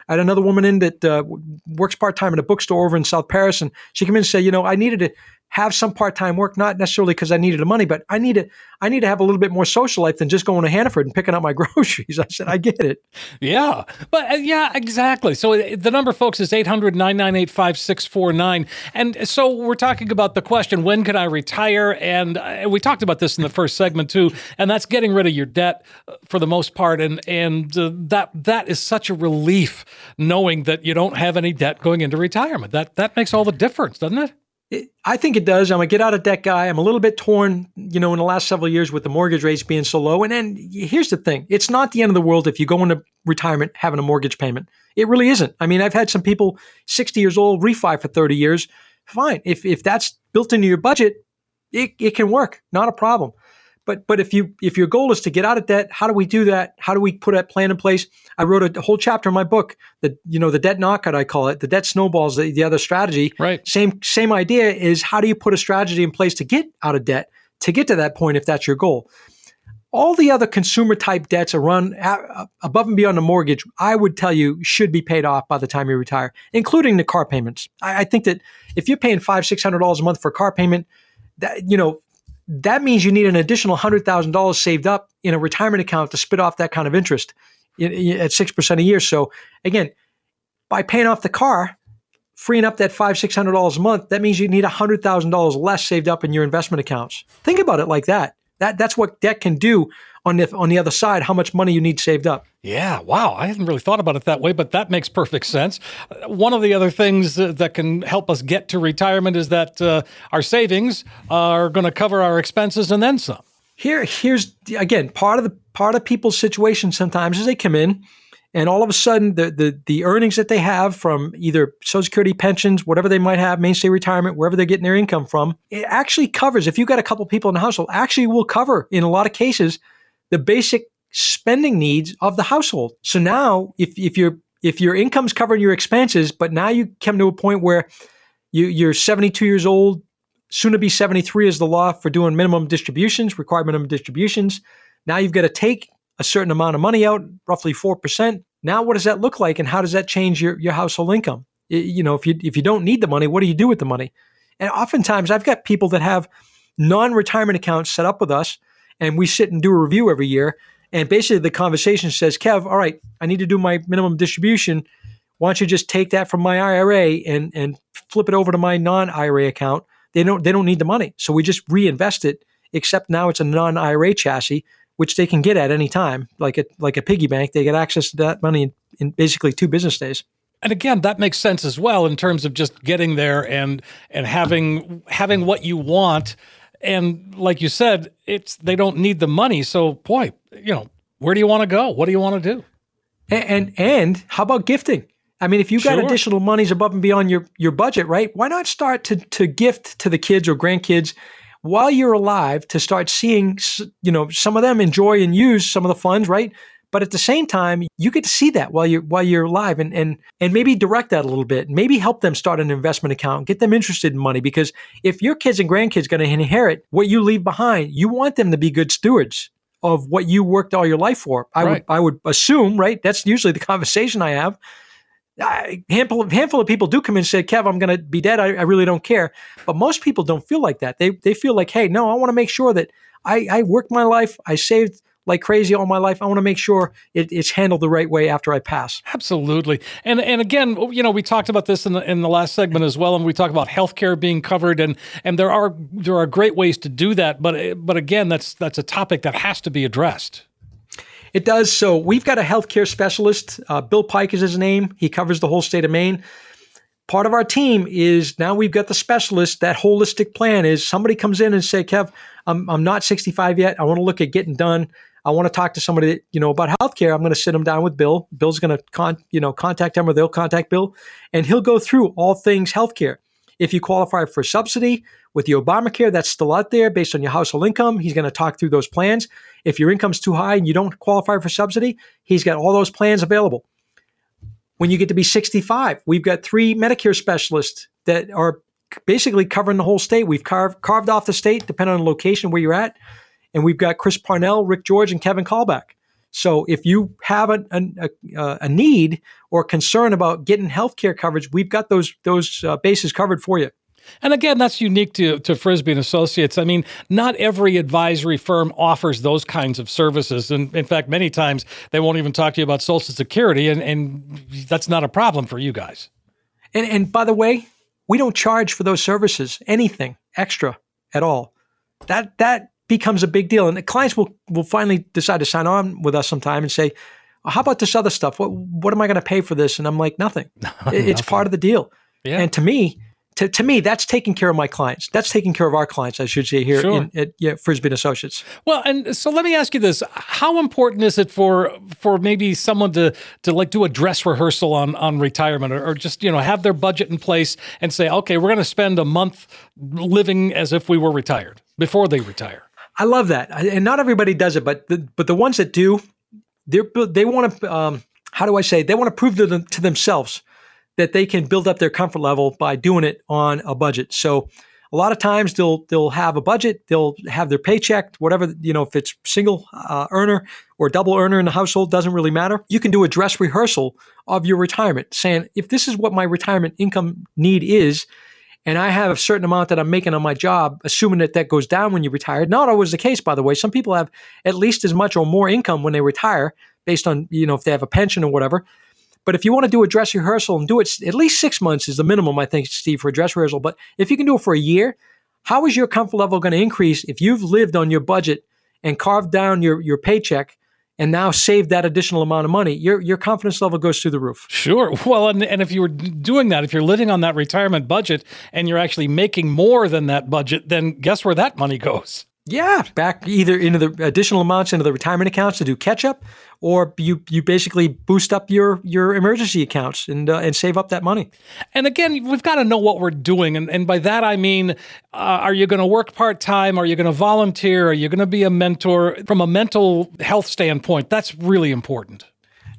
I had another woman in that uh, works part time in a bookstore over in South Paris, and she came in and said, "You know, I needed to have some part time work, not necessarily because I needed the money, but I need to I need to have a little bit more social life than just going to Hannaford and picking up my groceries." I said, "I get it." Yeah. But uh, yeah, exactly. So uh, the number, folks, is 800 998 5649. And so we're talking about the question when can I retire? And uh, we talked about this in the first segment, too. And that's getting rid of your debt uh, for the most part. And, and uh, that that is such a relief knowing that you don't have any debt going into retirement. That, that makes all the difference, doesn't it? It, I think it does. I'm a get out of debt guy. I'm a little bit torn, you know, in the last several years with the mortgage rates being so low. And then here's the thing it's not the end of the world if you go into retirement having a mortgage payment. It really isn't. I mean, I've had some people 60 years old refi for 30 years. Fine. If, if that's built into your budget, it, it can work. Not a problem. But but if you if your goal is to get out of debt, how do we do that? How do we put a plan in place? I wrote a whole chapter in my book, that you know the debt knockout I call it, the debt snowballs, the, the other strategy. Right. Same same idea is how do you put a strategy in place to get out of debt to get to that point if that's your goal. All the other consumer type debts are run above and beyond the mortgage. I would tell you should be paid off by the time you retire, including the car payments. I, I think that if you're paying five six hundred dollars a month for a car payment, that you know that means you need an additional $100,000 saved up in a retirement account to spit off that kind of interest at 6% a year. So again, by paying off the car, freeing up that five, six hundred dollars a month, that means you need hundred thousand dollars less saved up in your investment accounts. Think about it like that. That that's what debt can do on the on the other side. How much money you need saved up. Yeah, wow. I hadn't really thought about it that way, but that makes perfect sense. Uh, one of the other things uh, that can help us get to retirement is that uh, our savings are going to cover our expenses and then some. Here, here's again part of the part of people's situation. Sometimes is they come in, and all of a sudden the the the earnings that they have from either Social Security pensions, whatever they might have, Maine State retirement, wherever they're getting their income from, it actually covers. If you've got a couple people in the household, actually will cover in a lot of cases the basic spending needs of the household. So now, if if your if your income's covering your expenses, but now you come to a point where you you're 72 years old, soon to be 73 is the law for doing minimum distributions, required minimum distributions. Now you've got to take a certain amount of money out, roughly 4%. Now, what does that look like and how does that change your, your household income? You know, if you, if you don't need the money, what do you do with the money? And oftentimes I've got people that have non-retirement accounts set up with us and we sit and do a review every year. And basically the conversation says, Kev, all right, I need to do my minimum distribution. Why don't you just take that from my IRA and, and flip it over to my non-IRA account? They don't they don't need the money. So we just reinvest it, except now it's a non-IRA chassis which they can get at any time, like a like a piggy bank. They get access to that money in, in basically two business days. And again, that makes sense as well in terms of just getting there and and having having what you want. And like you said, it's they don't need the money. So boy, you know, where do you want to go? What do you want to do? And and, and how about gifting? I mean, if you got sure. additional monies above and beyond your your budget, right? Why not start to to gift to the kids or grandkids while you're alive to start seeing, you know, some of them enjoy and use some of the funds, right? But at the same time, you get to see that while you're while you're alive, and and and maybe direct that a little bit. Maybe help them start an investment account, get them interested in money. Because if your kids and grandkids are going to inherit what you leave behind, you want them to be good stewards of what you worked all your life for. I right. would I would assume, right? That's usually the conversation I have a handful of handful of people do come in and say, "Kev, I'm going to be dead. I, I, really don't care." But most people don't feel like that. They they feel like, "Hey, no, I want to make sure that I, I worked my life. I saved like crazy all my life. I want to make sure it, it's handled the right way after I pass." Absolutely. And and again, you know, we talked about this in the in the last segment as well, and we talked about healthcare being covered, and and there are there are great ways to do that. But but again, that's that's a topic that has to be addressed. It does. So we've got a healthcare specialist. Uh, Bill Pike is his name. He covers the whole state of Maine. Part of our team is now we've got the specialist. That holistic plan is somebody comes in and say, Kev, I'm, I'm not 65 yet. I want to look at getting done. I want to talk to somebody you know about healthcare. I'm going to sit them down with Bill. Bill's going to con, you know contact him or they'll contact Bill, and he'll go through all things healthcare. If you qualify for subsidy with the Obamacare, that's still out there based on your household income. He's going to talk through those plans. If your income's too high and you don't qualify for subsidy, he's got all those plans available. When you get to be 65, we've got three Medicare specialists that are basically covering the whole state. We've carved, carved off the state depending on the location where you're at. And we've got Chris Parnell, Rick George, and Kevin Callback. So if you have a, a, a need or concern about getting healthcare coverage, we've got those those uh, bases covered for you. And again, that's unique to, to Frisby and Associates. I mean, not every advisory firm offers those kinds of services. And in fact, many times they won't even talk to you about Social Security, and, and that's not a problem for you guys. And, and by the way, we don't charge for those services anything extra at all. That that becomes a big deal. And the clients will will finally decide to sign on with us sometime and say, "How about this other stuff? What what am I going to pay for this?" And I'm like, "Nothing. it's part of the deal." Yeah. And to me, to, to me, that's taking care of my clients. That's taking care of our clients, I should say, here Sure. in, at yeah, Frisbee and Associates. Well, and so let me ask you this: How important is it for for maybe someone to to like do a dress rehearsal on on retirement, or, or just you know have their budget in place and say, okay, we're going to spend a month living as if we were retired before they retire. I love that, and not everybody does it, but the, but the ones that do, they're they want to. Um, how do I say? They want to prove to them to themselves that they can build up their comfort level by doing it on a budget. So a lot of times they'll they'll have a budget, they'll have their paycheck, whatever you know, if it's single uh, earner or double earner in the household, doesn't really matter. You can do a dress rehearsal of your retirement, saying if this is what my retirement income need is, and I have a certain amount that I'm making on my job, assuming that that goes down when you retire. Not always the case, by the way. Some people have at least as much or more income when they retire, based on you know if they have a pension or whatever. But if you want to do a dress rehearsal and do it at least six months is the minimum, I think, Steve, for a dress rehearsal. But if you can do it for a year, how is your comfort level going to increase if you've lived on your budget and carved down your your paycheck and now save that additional amount of money? Your your confidence level goes through the roof. Sure. Well, and, and if you were doing that, if you're living on that retirement budget and you're actually making more than that budget, then guess where that money goes? Yeah, back either into the additional amounts into the retirement accounts to do catch up, or you you basically boost up your your emergency accounts and uh, and save up that money. And again, we've got to know what we're doing. And, and by that, I mean, uh, are you going to work part time? Are you going to volunteer? Are you going to be a mentor? From a mental health standpoint, that's really important.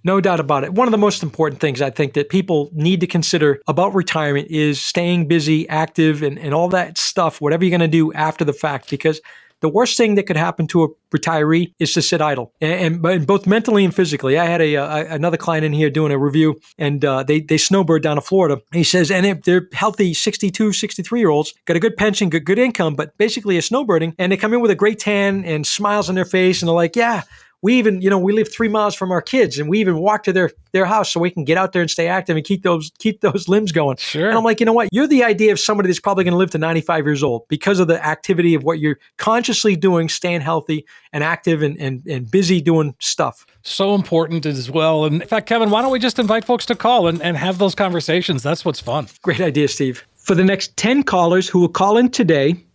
No doubt about it. One of the most important things I think that people need to consider about retirement is staying busy, active, and, and all that stuff, whatever you're going to do after the fact, because the worst thing that could happen to a retiree is to sit idle, and, and, both mentally and physically. I had a, uh another client in here doing a review, and uh, they they snowbird down to Florida. He says, and it, they're healthy 62, 63 year olds, got a good pension, good good income, but basically a snowbirding, and they come in with a great tan and smiles on their face, and they're like, yeah. We even, you know, we live three miles from our kids, and we even walk to their their house so we can get out there and stay active and keep those keep those limbs going. Sure. And I'm like, you know what? You're the idea of somebody that's probably going to live to 95 years old because of the activity of what you're consciously doing, staying healthy and active and and, and busy doing stuff. So important as well. And in fact, Kevin, why don't we just invite folks to call and, and have those conversations? That's what's fun. Great idea, Steve. For the next 10 callers who will call in today,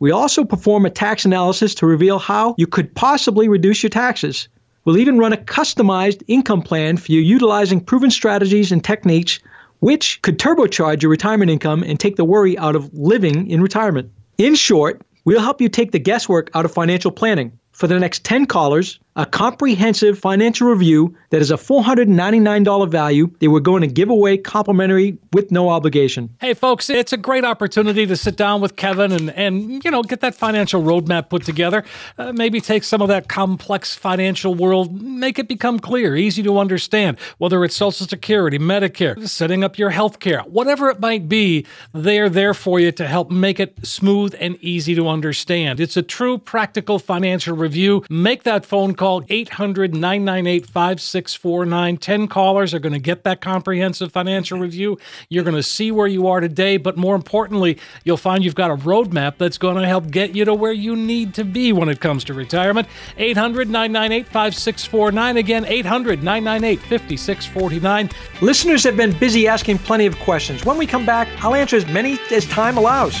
We also perform a tax analysis to reveal how you could possibly reduce your taxes. We'll even run a customized income plan for you utilizing proven strategies and techniques which could turbocharge your retirement income and take the worry out of living in retirement. In short, we'll help you take the guesswork out of financial planning. For the next 10 callers, a comprehensive financial review that is a $499 value that we're going to give away complimentary with no obligation. Hey, folks, it's a great opportunity to sit down with Kevin and, and you know, get that financial roadmap put together. Uh, maybe take some of that complex financial world, make it become clear, easy to understand, whether it's Social Security, Medicare, setting up your health care, whatever it might be, they're there for you to help make it smooth and easy to understand. It's a true practical financial review. Make that phone call, 800 998 5649. 10 callers are going to get that comprehensive financial review. You're going to see where you are today, but more importantly, you'll find you've got a roadmap that's going to help get you to where you need to be when it comes to retirement. 800 998 5649. Again, 800 998 5649. Listeners have been busy asking plenty of questions. When we come back, I'll answer as many as time allows.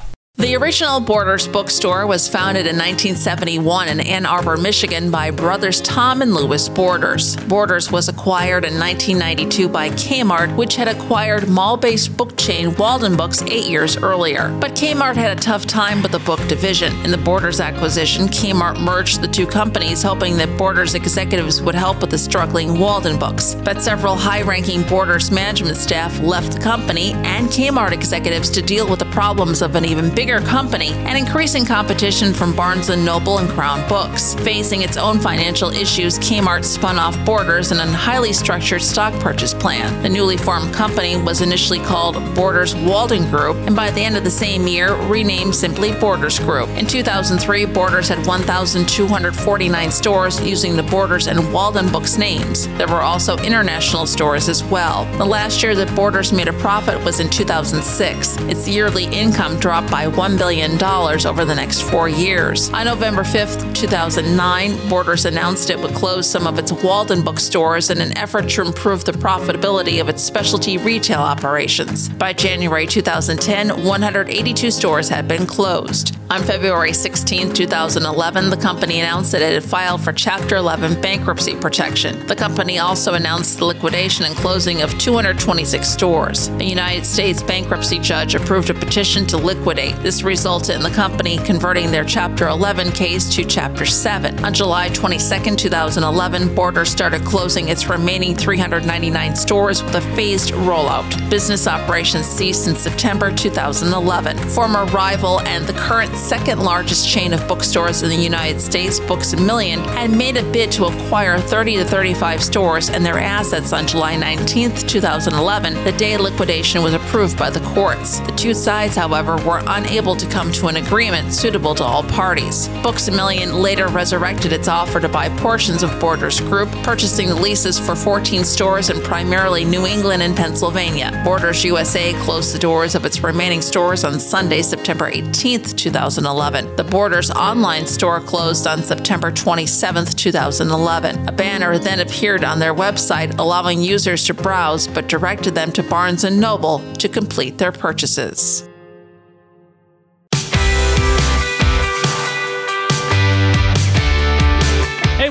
The original Borders bookstore was founded in 1971 in Ann Arbor, Michigan by brothers Tom and Louis Borders. Borders was acquired in 1992 by Kmart, which had acquired mall based book chain Waldenbooks eight years earlier. But Kmart had a tough time with the book division. In the Borders acquisition, Kmart merged the two companies, hoping that Borders executives would help with the struggling Waldenbooks. But several high ranking Borders management staff left the company and Kmart executives to deal with the problems of an even bigger company and increasing competition from Barnes & Noble and Crown Books. Facing its own financial issues, Kmart spun off Borders in a highly structured stock purchase plan. The newly formed company was initially called Borders Walden Group and by the end of the same year renamed simply Borders Group. In 2003, Borders had 1,249 stores using the Borders and Walden Books names. There were also international stores as well. The last year that Borders made a profit was in 2006. Its yearly income dropped by $1 billion over the next four years. On November 5th, 2009, Borders announced it would close some of its Walden bookstores in an effort to improve the profitability of its specialty retail operations. By January 2010, 182 stores had been closed. On February 16, 2011, the company announced that it had filed for Chapter 11 bankruptcy protection. The company also announced the liquidation and closing of 226 stores. A United States bankruptcy judge approved a petition to liquidate. This resulted in the company converting their Chapter 11 case to Chapter 7. On July 22, 2011, Borders started closing its remaining 399 stores with a phased rollout. Business operations ceased in September 2011. Former rival and the current second largest chain of bookstores in the United States, Books a Million, had made a bid to acquire 30 to 35 stores and their assets on July 19, 2011. The day liquidation was approved by the courts. The two sides, however, were unable to come to an agreement suitable to all parties. Books a Million later resurrected its offer to buy portions of Borders Group, purchasing leases for 14 stores in primarily New England and Pennsylvania. Borders USA closed the doors of its remaining stores on Sunday, September 18, 2011. 2011. The Borders online store closed on September 27, 2011. A banner then appeared on their website allowing users to browse but directed them to Barnes & Noble to complete their purchases.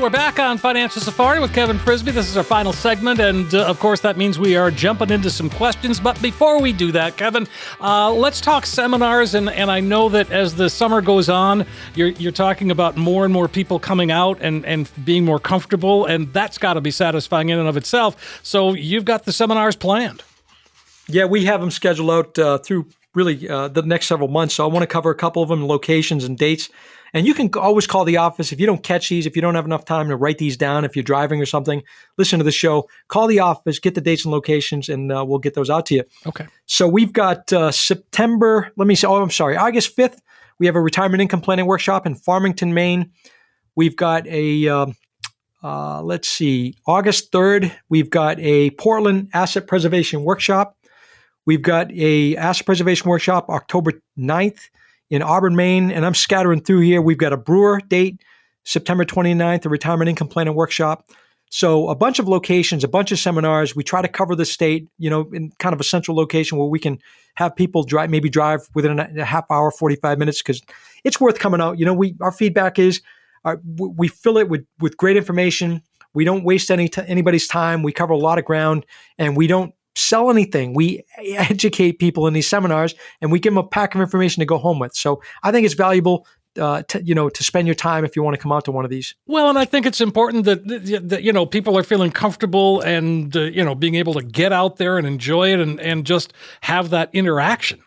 We're back on Financial Safari with Kevin Frisby. This is our final segment, and uh, of course, that means we are jumping into some questions. But before we do that, Kevin, uh, let's talk seminars. And, and I know that as the summer goes on, you're, you're talking about more and more people coming out and, and being more comfortable, and that's got to be satisfying in and of itself. So you've got the seminars planned. Yeah, we have them scheduled out uh, through really uh, the next several months. So I want to cover a couple of them, locations and dates. And you can always call the office if you don't catch these, if you don't have enough time to write these down, if you're driving or something, listen to the show, call the office, get the dates and locations, and uh, we'll get those out to you. Okay. So we've got uh, September, let me say, oh, I'm sorry, August 5th, we have a retirement income planning workshop in Farmington, Maine. We've got a, um, uh, let's see, August 3rd, we've got a Portland asset preservation workshop. We've got a asset preservation workshop October 9th in Auburn, Maine, and I'm scattering through here. We've got a Brewer date, September 29th, a retirement income planning workshop. So a bunch of locations, a bunch of seminars. We try to cover the state, you know, in kind of a central location where we can have people drive, maybe drive within a half hour, 45 minutes, because it's worth coming out. You know, we our feedback is uh, we fill it with with great information. We don't waste any t- anybody's time. We cover a lot of ground, and we don't sell anything. We educate people in these seminars and we give them a pack of information to go home with. So I think it's valuable. Uh, to, you know, to spend your time if you want to come out to one of these. Well, and I think it's important that, that you know people are feeling comfortable and uh, you know being able to get out there and enjoy it and and just have that interaction.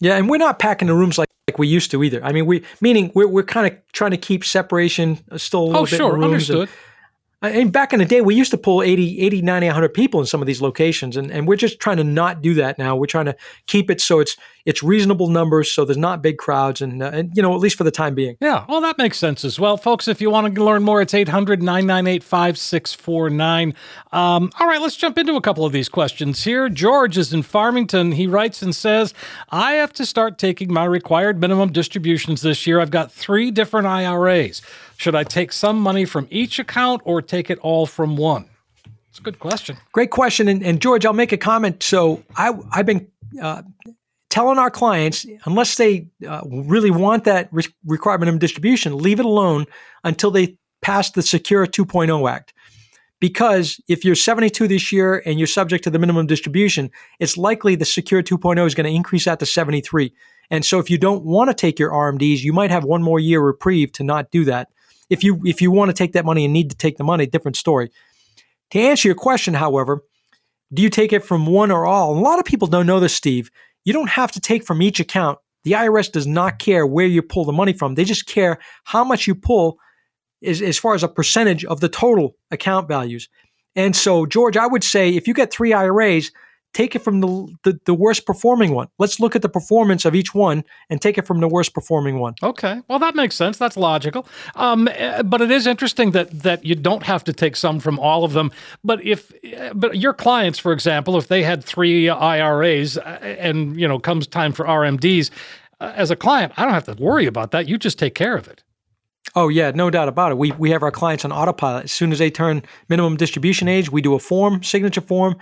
Yeah, and we're not packing the rooms like, like we used to either. I mean, we meaning we're we're kind of trying to keep separation still a little oh, bit. sure, rooms understood. And, and back in the day, we used to pull 80, 80, 90, 100 people in some of these locations. And, and we're just trying to not do that now. We're trying to keep it so it's it's reasonable numbers, so there's not big crowds, and, uh, and you know, at least for the time being. Yeah, well, that makes sense as well. Folks, if you want to learn more, it's 800 998 5649. Um, all right, let's jump into a couple of these questions here. George is in Farmington. He writes and says, I have to start taking my required minimum distributions this year. I've got three different IRAs. Should I take some money from each account or take it all from one? It's a good question. Great question. And, and George, I'll make a comment. So I, I've been uh, telling our clients, unless they uh, really want that re- requirement of distribution, leave it alone until they pass the Secure 2.0 Act. Because if you're 72 this year and you're subject to the minimum distribution, it's likely the Secure 2.0 is going to increase that to 73. And so if you don't want to take your RMDs, you might have one more year reprieve to not do that. If you if you want to take that money and need to take the money, different story. To answer your question, however, do you take it from one or all? A lot of people don't know this, Steve. You don't have to take from each account. The IRS does not care where you pull the money from. They just care how much you pull as, as far as a percentage of the total account values. And so, George, I would say if you get three IRAs, take it from the, the, the, worst performing one. Let's look at the performance of each one and take it from the worst performing one. Okay, well that makes sense. That's logical. Um, eh, but it is interesting that that you don't have to take some from all of them. But if eh, but your clients, for example, if they had three IRAs eh, and you know comes time for RMDs, as a client, I don't have to worry about that. You just take care of it. Oh yeah, no doubt about it. We we have our clients on autopilot. As soon as they turn minimum distribution age, we do a form, signature form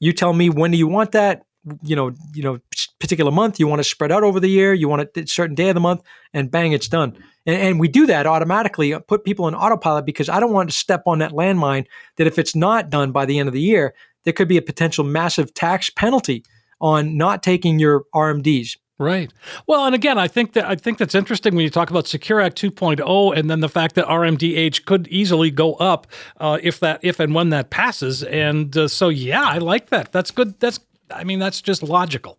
you tell me when do you want that? You know, you know, particular month. You want to spread out over the year. You want a certain day of the month, and bang, it's done. And, and we do that automatically. Uh, put people in autopilot because I don't want to step on that landmine. That if it's not done by the end of the year, there could be a potential massive tax penalty on not taking your RMDs. Right. Well, and again, I think that I think that's interesting when you talk about Secure Act 2.0, and then the fact that RMD age could easily go up uh, if that if and when that passes. And uh, so, yeah, I like that. That's good. That's I mean, that's just logical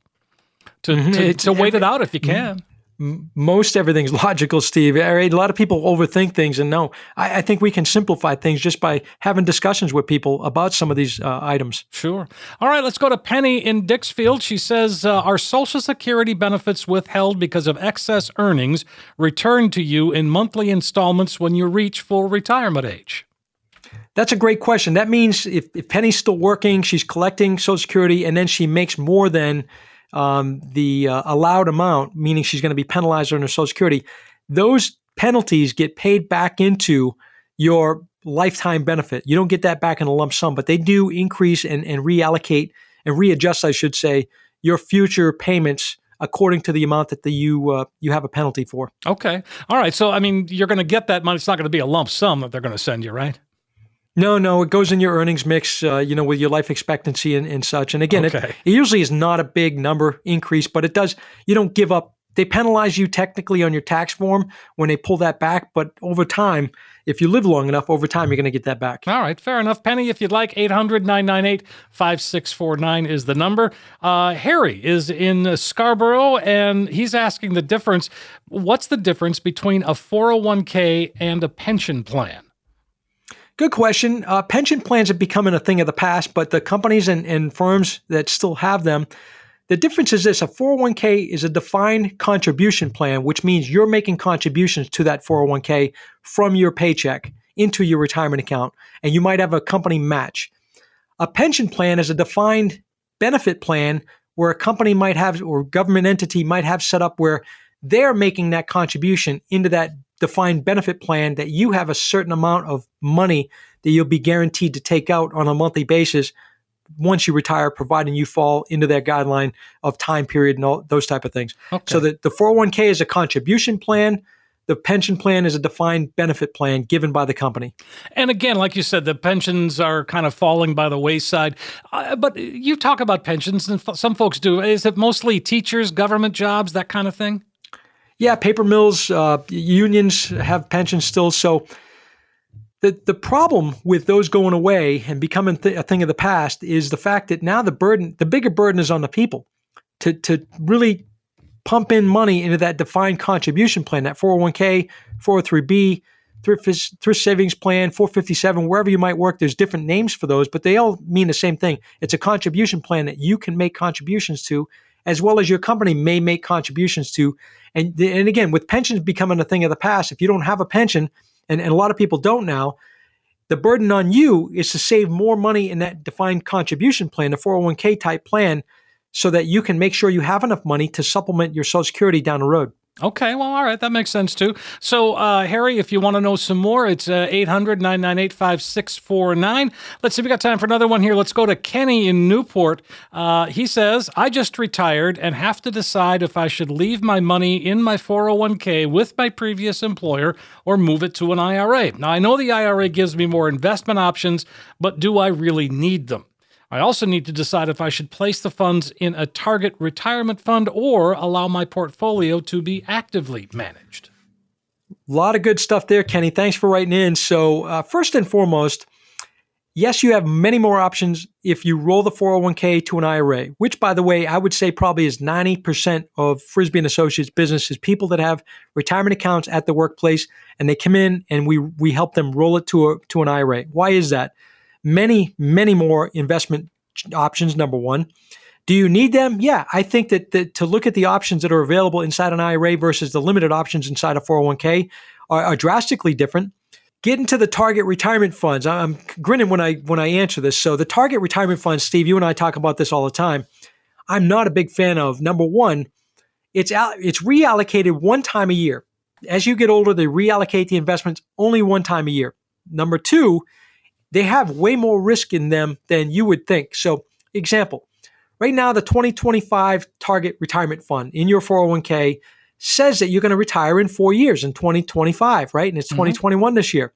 to mm-hmm. to, to wait it out if you can most everything's logical, Steve. A lot of people overthink things, and no, I, I, think we can simplify things just by having discussions with people about some of these uh, items. Sure. All right, let's go to Penny in Dixfield. She says, uh, "Are Social Security benefits withheld because of excess earnings returned to you in monthly installments when you reach full retirement age?" That's a great question. That means if, if Penny's still working, she's collecting Social Security, and then she makes more than um, the uh, allowed amount, meaning she's going to be penalized under Social Security, those penalties get paid back into your lifetime benefit. You don't get that back in a lump sum, but they do increase and, and reallocate and readjust, I should say, your future payments according to the amount that the, you uh, you have a penalty for. Okay, all right. So I mean, you're going to get that money. It's not going to be a lump sum that they're going to send you, right? No, no, it goes in your earnings mix, uh, you know, with your life expectancy and, and such. And again, okay. it, it usually is not a big number increase, but it does, you don't give up. They penalize you technically on your tax form when they pull that back, but over time, if you live long enough, over time, you're going to get that back. All right, fair enough. Penny, if you'd like, 800 998 5649 is the number. Uh, Harry is in Scarborough, and he's asking the difference. What's the difference between a 401k and a pension plan? Good question. Uh, pension plans are becoming a thing of the past, but the companies and, and firms that still have them, the difference is this a 401k is a defined contribution plan, which means you're making contributions to that 401k from your paycheck into your retirement account, and you might have a company match. A pension plan is a defined benefit plan where a company might have or government entity might have set up where they're making that contribution into that defined benefit plan that you have a certain amount of money that you'll be guaranteed to take out on a monthly basis once you retire, providing you fall into that guideline of time period and all those type of things. Okay. So the, the 401k is a contribution plan. The pension plan is a defined benefit plan given by the company. And again, like you said, the pensions are kind of falling by the wayside. Uh, but you talk about pensions, and f- some folks do. Is it mostly teachers, government jobs, that kind of thing? Yeah, paper mills, uh, unions have pensions still. So the the problem with those going away and becoming th- a thing of the past is the fact that now the burden, the bigger burden, is on the people to to really pump in money into that defined contribution plan, that 401k, 403b, thrift, thrift savings plan, 457, wherever you might work. There's different names for those, but they all mean the same thing. It's a contribution plan that you can make contributions to, as well as your company may make contributions to and, and again, with pensions becoming a thing of the past, if you don't have a pension, and, and a lot of people don't now, the burden on you is to save more money in that defined contribution plan, the 401k type plan, so that you can make sure you have enough money to supplement your Social Security down the road. Okay, well, all right, that makes sense too. So, uh, Harry, if you want to know some more, it's uh, 800 998 5649. Let's see, if we got time for another one here. Let's go to Kenny in Newport. Uh, he says, I just retired and have to decide if I should leave my money in my 401k with my previous employer or move it to an IRA. Now, I know the IRA gives me more investment options, but do I really need them? I also need to decide if I should place the funds in a target retirement fund or allow my portfolio to be actively managed. A lot of good stuff there, Kenny. Thanks for writing in. So, uh, first and foremost, yes, you have many more options if you roll the 401k to an IRA, which, by the way, I would say probably is 90% of Frisbee and Associates business is people that have retirement accounts at the workplace and they come in and we, we help them roll it to, a, to an IRA. Why is that? Many, many more investment options. Number one. Do you need them? Yeah, I think that, that to look at the options that are available inside an IRA versus the limited options inside a 401k are, are drastically different. Get into the target retirement funds. I'm grinning when I when I answer this. So the target retirement funds, Steve, you and I talk about this all the time. I'm not a big fan of. Number one, it's it's reallocated one time a year. As you get older, they reallocate the investments only one time a year. Number two, they have way more risk in them than you would think. So, example, right now, the 2025 target retirement fund in your 401k says that you're going to retire in four years in 2025, right? And it's mm-hmm. 2021 this year.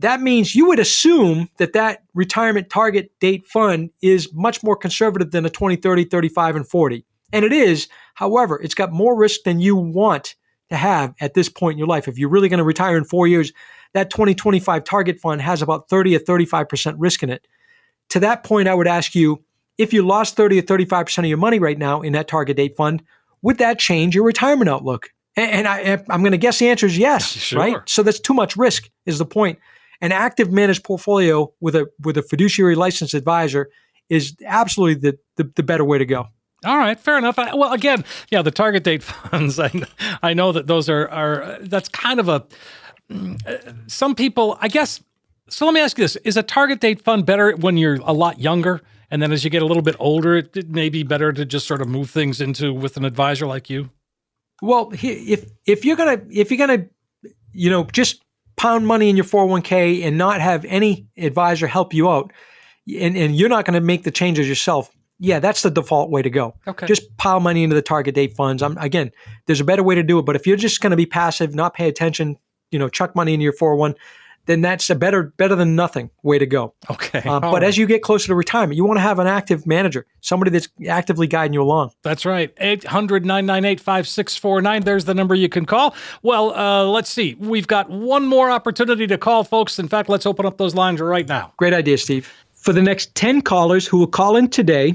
That means you would assume that that retirement target date fund is much more conservative than a 20, 30, 35, and 40. And it is. However, it's got more risk than you want to have at this point in your life. If you're really going to retire in four years, that 2025 target fund has about 30 or 35% risk in it. To that point, I would ask you if you lost 30 or 35% of your money right now in that target date fund, would that change your retirement outlook? And, I, am going to guess the answer is yes, sure. right? So that's too much risk, is the point. An active managed portfolio with a with a fiduciary licensed advisor is absolutely the, the, the better way to go. All right, fair enough. I, well, again, yeah, the target date funds. I, I know that those are are that's kind of a Mm, uh, some people, I guess. So let me ask you this: Is a target date fund better when you're a lot younger, and then as you get a little bit older, it, it may be better to just sort of move things into with an advisor like you? Well, if if you're gonna if you're gonna, you know, just pound money in your 401k and not have any advisor help you out, and, and you're not going to make the changes yourself, yeah, that's the default way to go. Okay. Just pile money into the target date funds. I'm, again, there's a better way to do it, but if you're just going to be passive, not pay attention, you know chuck money into your 401 then that's a better better than nothing way to go. Okay. Uh, but right. as you get closer to retirement, you want to have an active manager, somebody that's actively guiding you along. That's right. 800 998 5649. There's the number you can call. Well, uh, let's see. We've got one more opportunity to call, folks. In fact, let's open up those lines right now. Great idea, Steve. For the next 10 callers who will call in today,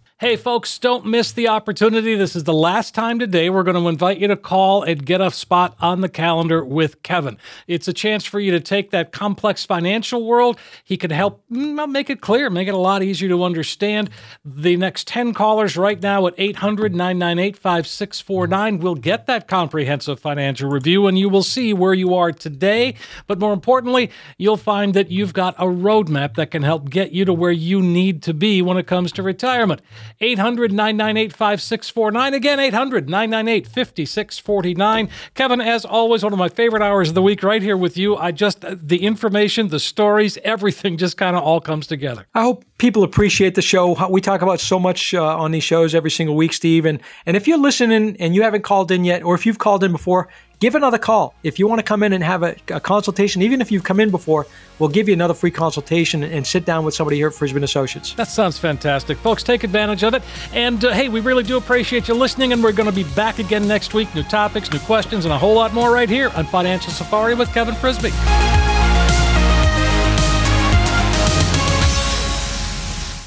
Hey, folks, don't miss the opportunity. This is the last time today. We're going to invite you to call and get a spot on the calendar with Kevin. It's a chance for you to take that complex financial world. He can help mm, make it clear, make it a lot easier to understand. The next 10 callers right now at 800 998 5649 will get that comprehensive financial review and you will see where you are today. But more importantly, you'll find that you've got a roadmap that can help get you to where you need to be when it comes to retirement. 800 998 5649. Again, 800 998 5649. Kevin, as always, one of my favorite hours of the week right here with you. I just, the information, the stories, everything just kind of all comes together. I hope people appreciate the show. We talk about so much uh, on these shows every single week, Steve. And, and if you're listening and you haven't called in yet, or if you've called in before, give another call. If you want to come in and have a, a consultation, even if you've come in before, we'll give you another free consultation and sit down with somebody here at Frisbee Associates. That sounds fantastic. Folks, take advantage of it. And uh, hey, we really do appreciate you listening, and we're going to be back again next week. New topics, new questions, and a whole lot more right here on Financial Safari with Kevin Frisbee.